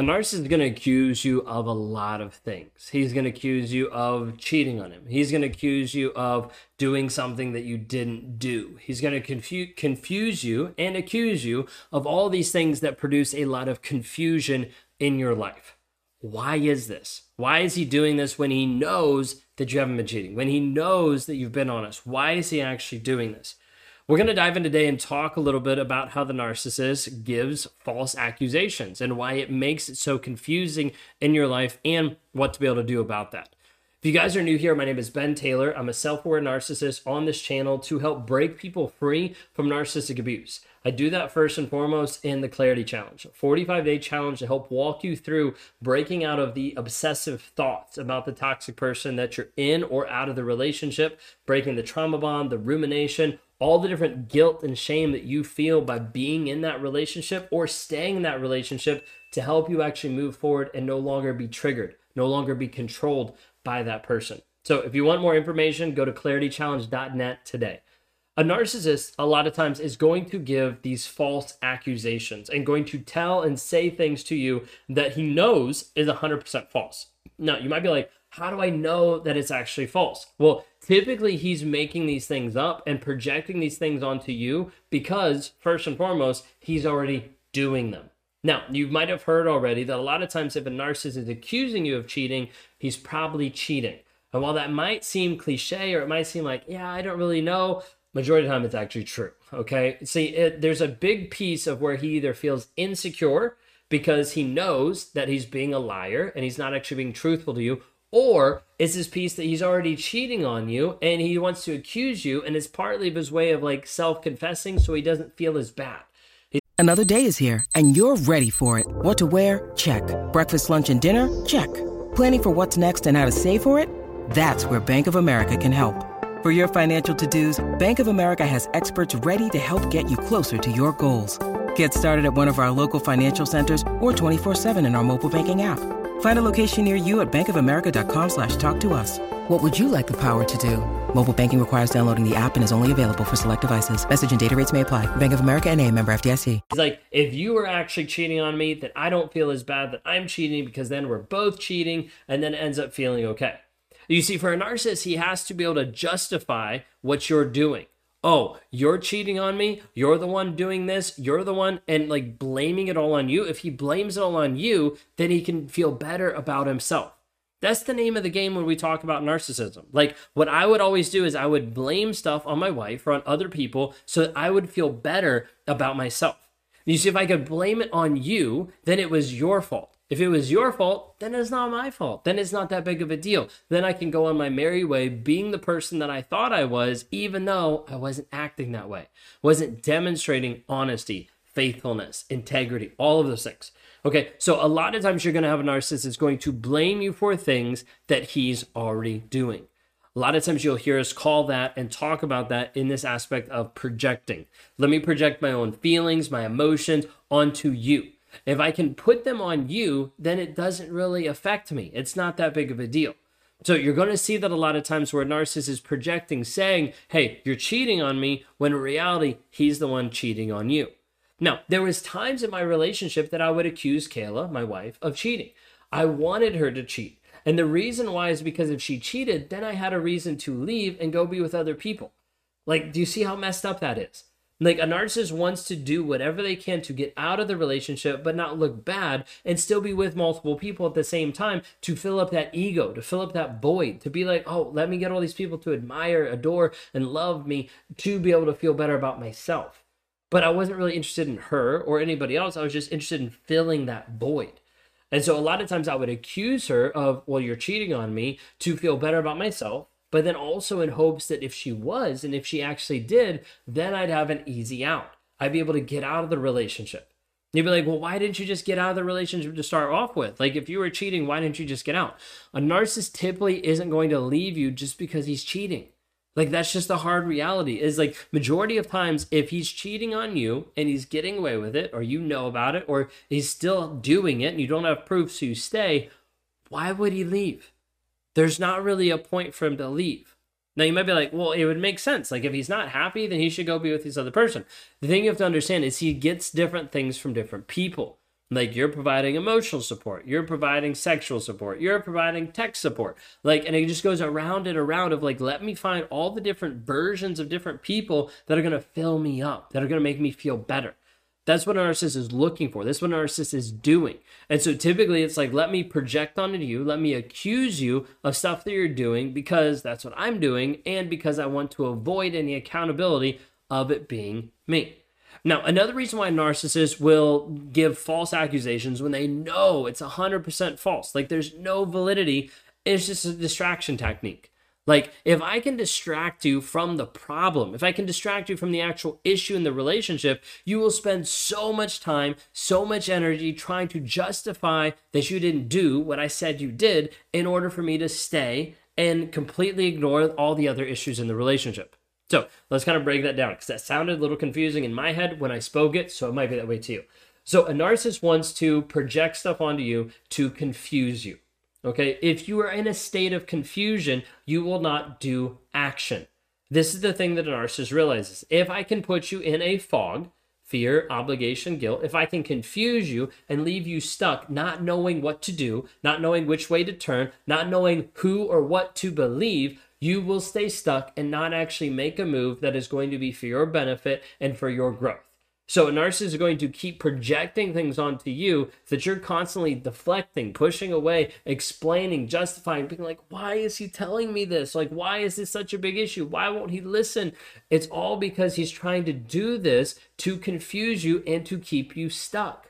A narcissist is going to accuse you of a lot of things. He's going to accuse you of cheating on him. He's going to accuse you of doing something that you didn't do. He's going to confuse confuse you and accuse you of all these things that produce a lot of confusion in your life. Why is this? Why is he doing this when he knows that you haven't been cheating? When he knows that you've been honest? Why is he actually doing this? We're going to dive in today and talk a little bit about how the narcissist gives false accusations and why it makes it so confusing in your life and what to be able to do about that. If you guys are new here, my name is Ben Taylor. I'm a self aware narcissist on this channel to help break people free from narcissistic abuse. I do that first and foremost in the Clarity Challenge, 45 day challenge to help walk you through breaking out of the obsessive thoughts about the toxic person that you're in or out of the relationship, breaking the trauma bond, the rumination, all the different guilt and shame that you feel by being in that relationship or staying in that relationship to help you actually move forward and no longer be triggered, no longer be controlled by that person. So if you want more information, go to claritychallenge.net today. A narcissist, a lot of times, is going to give these false accusations and going to tell and say things to you that he knows is 100% false. Now, you might be like, how do I know that it's actually false? Well, typically he's making these things up and projecting these things onto you because, first and foremost, he's already doing them. Now, you might have heard already that a lot of times if a narcissist is accusing you of cheating, he's probably cheating. And while that might seem cliche or it might seem like, yeah, I don't really know, majority of the time it's actually true. Okay. See, it, there's a big piece of where he either feels insecure because he knows that he's being a liar and he's not actually being truthful to you, or is this piece that he's already cheating on you and he wants to accuse you and it's partly of his way of like self confessing so he doesn't feel as bad. Another day is here and you're ready for it. What to wear? Check. Breakfast, lunch, and dinner? Check. Planning for what's next and how to save for it? That's where Bank of America can help. For your financial to dos, Bank of America has experts ready to help get you closer to your goals. Get started at one of our local financial centers or 24 7 in our mobile banking app. Find a location near you at bankofamerica.com slash talk to us. What would you like the power to do? Mobile banking requires downloading the app and is only available for select devices. Message and data rates may apply. Bank of America and a member FDIC. He's like, if you were actually cheating on me, then I don't feel as bad that I'm cheating because then we're both cheating and then ends up feeling okay. You see, for a narcissist, he has to be able to justify what you're doing oh, you're cheating on me. You're the one doing this. You're the one, and like blaming it all on you. If he blames it all on you, then he can feel better about himself. That's the name of the game when we talk about narcissism. Like, what I would always do is I would blame stuff on my wife or on other people so that I would feel better about myself. You see, if I could blame it on you, then it was your fault. If it was your fault, then it's not my fault. Then it's not that big of a deal. Then I can go on my merry way being the person that I thought I was, even though I wasn't acting that way, wasn't demonstrating honesty, faithfulness, integrity, all of those things. Okay, so a lot of times you're going to have a narcissist that's going to blame you for things that he's already doing. A lot of times you'll hear us call that and talk about that in this aspect of projecting. Let me project my own feelings, my emotions onto you. If I can put them on you, then it doesn't really affect me. It's not that big of a deal. So you're going to see that a lot of times where a narcissist is projecting, saying, hey, you're cheating on me, when in reality, he's the one cheating on you. Now, there was times in my relationship that I would accuse Kayla, my wife, of cheating. I wanted her to cheat. And the reason why is because if she cheated, then I had a reason to leave and go be with other people. Like, do you see how messed up that is? Like a narcissist wants to do whatever they can to get out of the relationship, but not look bad and still be with multiple people at the same time to fill up that ego, to fill up that void, to be like, oh, let me get all these people to admire, adore, and love me to be able to feel better about myself. But I wasn't really interested in her or anybody else. I was just interested in filling that void. And so a lot of times I would accuse her of, well, you're cheating on me to feel better about myself but then also in hopes that if she was and if she actually did, then I'd have an easy out. I'd be able to get out of the relationship. You'd be like, well, why didn't you just get out of the relationship to start off with? Like, if you were cheating, why didn't you just get out? A narcissist typically isn't going to leave you just because he's cheating. Like, that's just the hard reality. Is like, majority of times, if he's cheating on you and he's getting away with it, or you know about it, or he's still doing it and you don't have proof, so you stay, why would he leave? There's not really a point for him to leave. Now you might be like, well, it would make sense. Like if he's not happy, then he should go be with this other person. The thing you have to understand is he gets different things from different people. Like you're providing emotional support, you're providing sexual support, you're providing tech support. Like, and it just goes around and around of like, let me find all the different versions of different people that are going to fill me up, that are going to make me feel better. That's what a narcissist is looking for. That's what a narcissist is doing. And so typically it's like, let me project onto you, let me accuse you of stuff that you're doing because that's what I'm doing and because I want to avoid any accountability of it being me. Now, another reason why narcissists will give false accusations when they know it's 100% false, like there's no validity, is just a distraction technique. Like, if I can distract you from the problem, if I can distract you from the actual issue in the relationship, you will spend so much time, so much energy trying to justify that you didn't do what I said you did in order for me to stay and completely ignore all the other issues in the relationship. So let's kind of break that down because that sounded a little confusing in my head when I spoke it, so it might be that way too. So a narcissist wants to project stuff onto you to confuse you. Okay, if you are in a state of confusion, you will not do action. This is the thing that a narcissist realizes. If I can put you in a fog, fear, obligation, guilt, if I can confuse you and leave you stuck, not knowing what to do, not knowing which way to turn, not knowing who or what to believe, you will stay stuck and not actually make a move that is going to be for your benefit and for your growth. So a narcissist is going to keep projecting things onto you that you're constantly deflecting, pushing away, explaining, justifying, being like, why is he telling me this? Like, why is this such a big issue? Why won't he listen? It's all because he's trying to do this to confuse you and to keep you stuck.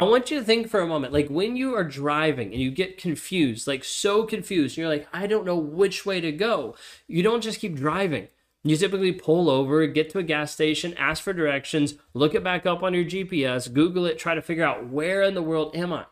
I want you to think for a moment, like when you are driving and you get confused, like so confused, and you're like, I don't know which way to go. You don't just keep driving. You typically pull over, get to a gas station, ask for directions, look it back up on your GPS, Google it, try to figure out where in the world am I.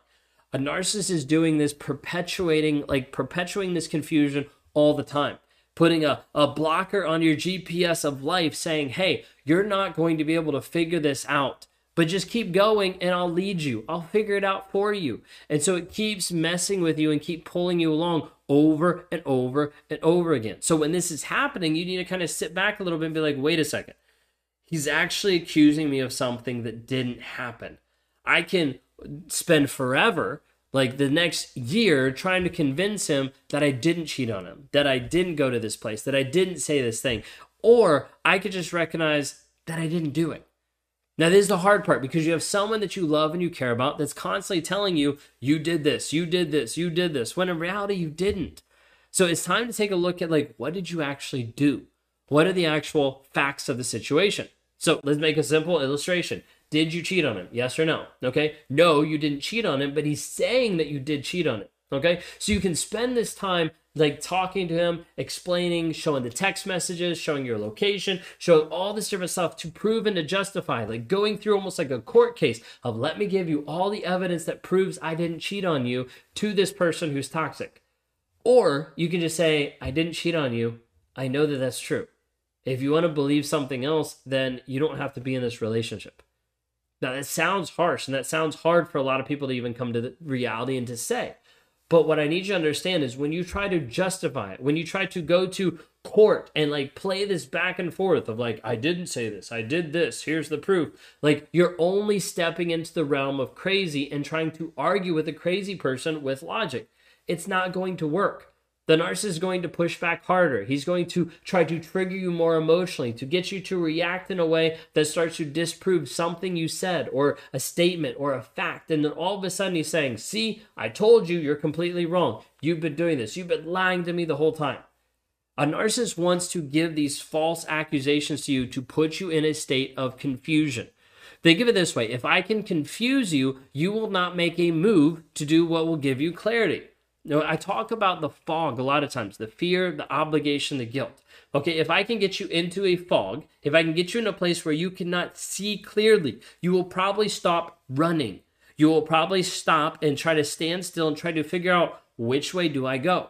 A narcissist is doing this, perpetuating, like perpetuating this confusion all the time putting a, a blocker on your GPS of life saying, hey, you're not going to be able to figure this out. But just keep going and I'll lead you. I'll figure it out for you. And so it keeps messing with you and keep pulling you along over and over and over again. So when this is happening, you need to kind of sit back a little bit and be like, wait a second. He's actually accusing me of something that didn't happen. I can spend forever, like the next year, trying to convince him that I didn't cheat on him, that I didn't go to this place, that I didn't say this thing. Or I could just recognize that I didn't do it. Now, this is the hard part because you have someone that you love and you care about that's constantly telling you, you did this, you did this, you did this, when in reality, you didn't. So it's time to take a look at, like, what did you actually do? What are the actual facts of the situation? So let's make a simple illustration. Did you cheat on him? Yes or no? Okay. No, you didn't cheat on him, but he's saying that you did cheat on him. Okay. So you can spend this time like talking to him, explaining, showing the text messages, showing your location, showing all this different stuff to prove and to justify, like going through almost like a court case of let me give you all the evidence that proves I didn't cheat on you to this person who's toxic. Or you can just say, I didn't cheat on you. I know that that's true. If you want to believe something else, then you don't have to be in this relationship. Now, that sounds harsh and that sounds hard for a lot of people to even come to the reality and to say. But what I need you to understand is when you try to justify it, when you try to go to court and like play this back and forth of like, I didn't say this, I did this, here's the proof, like you're only stepping into the realm of crazy and trying to argue with a crazy person with logic. It's not going to work. The narcissist is going to push back harder. He's going to try to trigger you more emotionally, to get you to react in a way that starts to disprove something you said, or a statement, or a fact. And then all of a sudden he's saying, See, I told you you're completely wrong. You've been doing this. You've been lying to me the whole time. A narcissist wants to give these false accusations to you to put you in a state of confusion. They give it this way if I can confuse you, you will not make a move to do what will give you clarity. Know, I talk about the fog a lot of times the fear, the obligation, the guilt. Okay, if I can get you into a fog, if I can get you in a place where you cannot see clearly, you will probably stop running. you will probably stop and try to stand still and try to figure out which way do I go.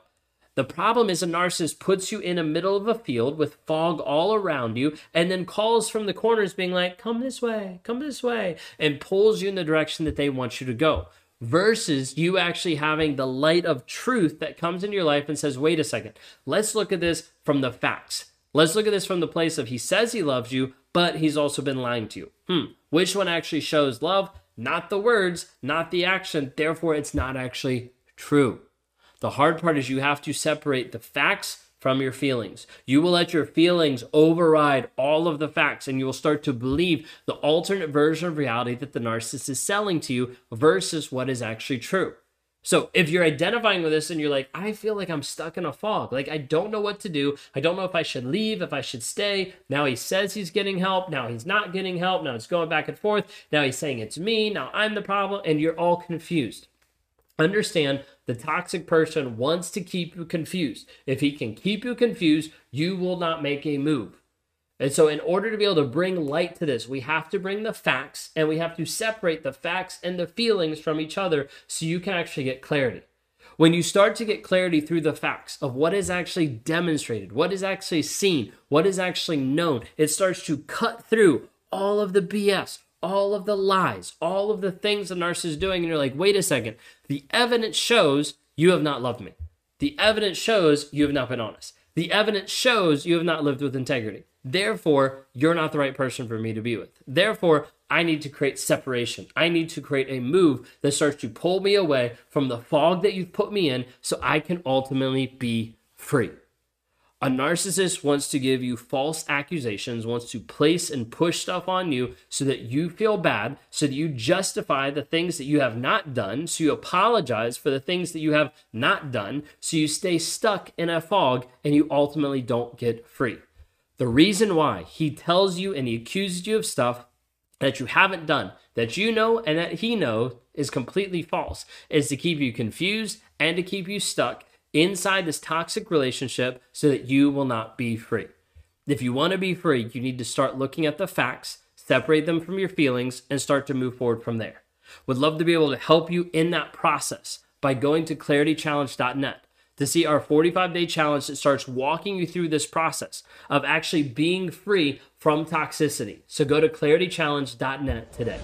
The problem is a narcissist puts you in the middle of a field with fog all around you and then calls from the corners being like, come this way, come this way, and pulls you in the direction that they want you to go. Versus you actually having the light of truth that comes into your life and says, wait a second, let's look at this from the facts. Let's look at this from the place of he says he loves you, but he's also been lying to you. Hmm, which one actually shows love? Not the words, not the action. Therefore, it's not actually true. The hard part is you have to separate the facts from your feelings. You will let your feelings override all of the facts and you will start to believe the alternate version of reality that the narcissist is selling to you versus what is actually true. So if you're identifying with this and you're like, I feel like I'm stuck in a fog, like I don't know what to do. I don't know if I should leave, if I should stay. Now he says he's getting help. Now he's not getting help. Now it's going back and forth. Now he's saying it's me. Now I'm the problem. And you're all confused. Understand the toxic person wants to keep you confused. If he can keep you confused, you will not make a move. And so, in order to be able to bring light to this, we have to bring the facts and we have to separate the facts and the feelings from each other so you can actually get clarity. When you start to get clarity through the facts of what is actually demonstrated, what is actually seen, what is actually known, it starts to cut through all of the BS, all of the lies, all of the things the narcissist is doing, and you're like, wait a second, the evidence shows you have not loved me. The evidence shows you have not been honest. The evidence shows you have not lived with integrity. Therefore, you're not the right person for me to be with. Therefore, I need to create separation. I need to create a move that starts to pull me away from the fog that you've put me in so I can ultimately be free. A narcissist wants to give you false accusations, wants to place and push stuff on you so that you feel bad, so that you justify the things that you have not done, so you apologize for the things that you have not done, so you stay stuck in a fog and you ultimately don't get free. The reason why he tells you and he accuses you of stuff that you haven't done, that you know and that he knows is completely false, is to keep you confused and to keep you stuck inside this toxic relationship so that you will not be free. If you want to be free, you need to start looking at the facts, separate them from your feelings, and start to move forward from there. Would love to be able to help you in that process by going to claritychallenge.net to see our 45 day challenge that starts walking you through this process of actually being free from toxicity. So go to claritychallenge.net today.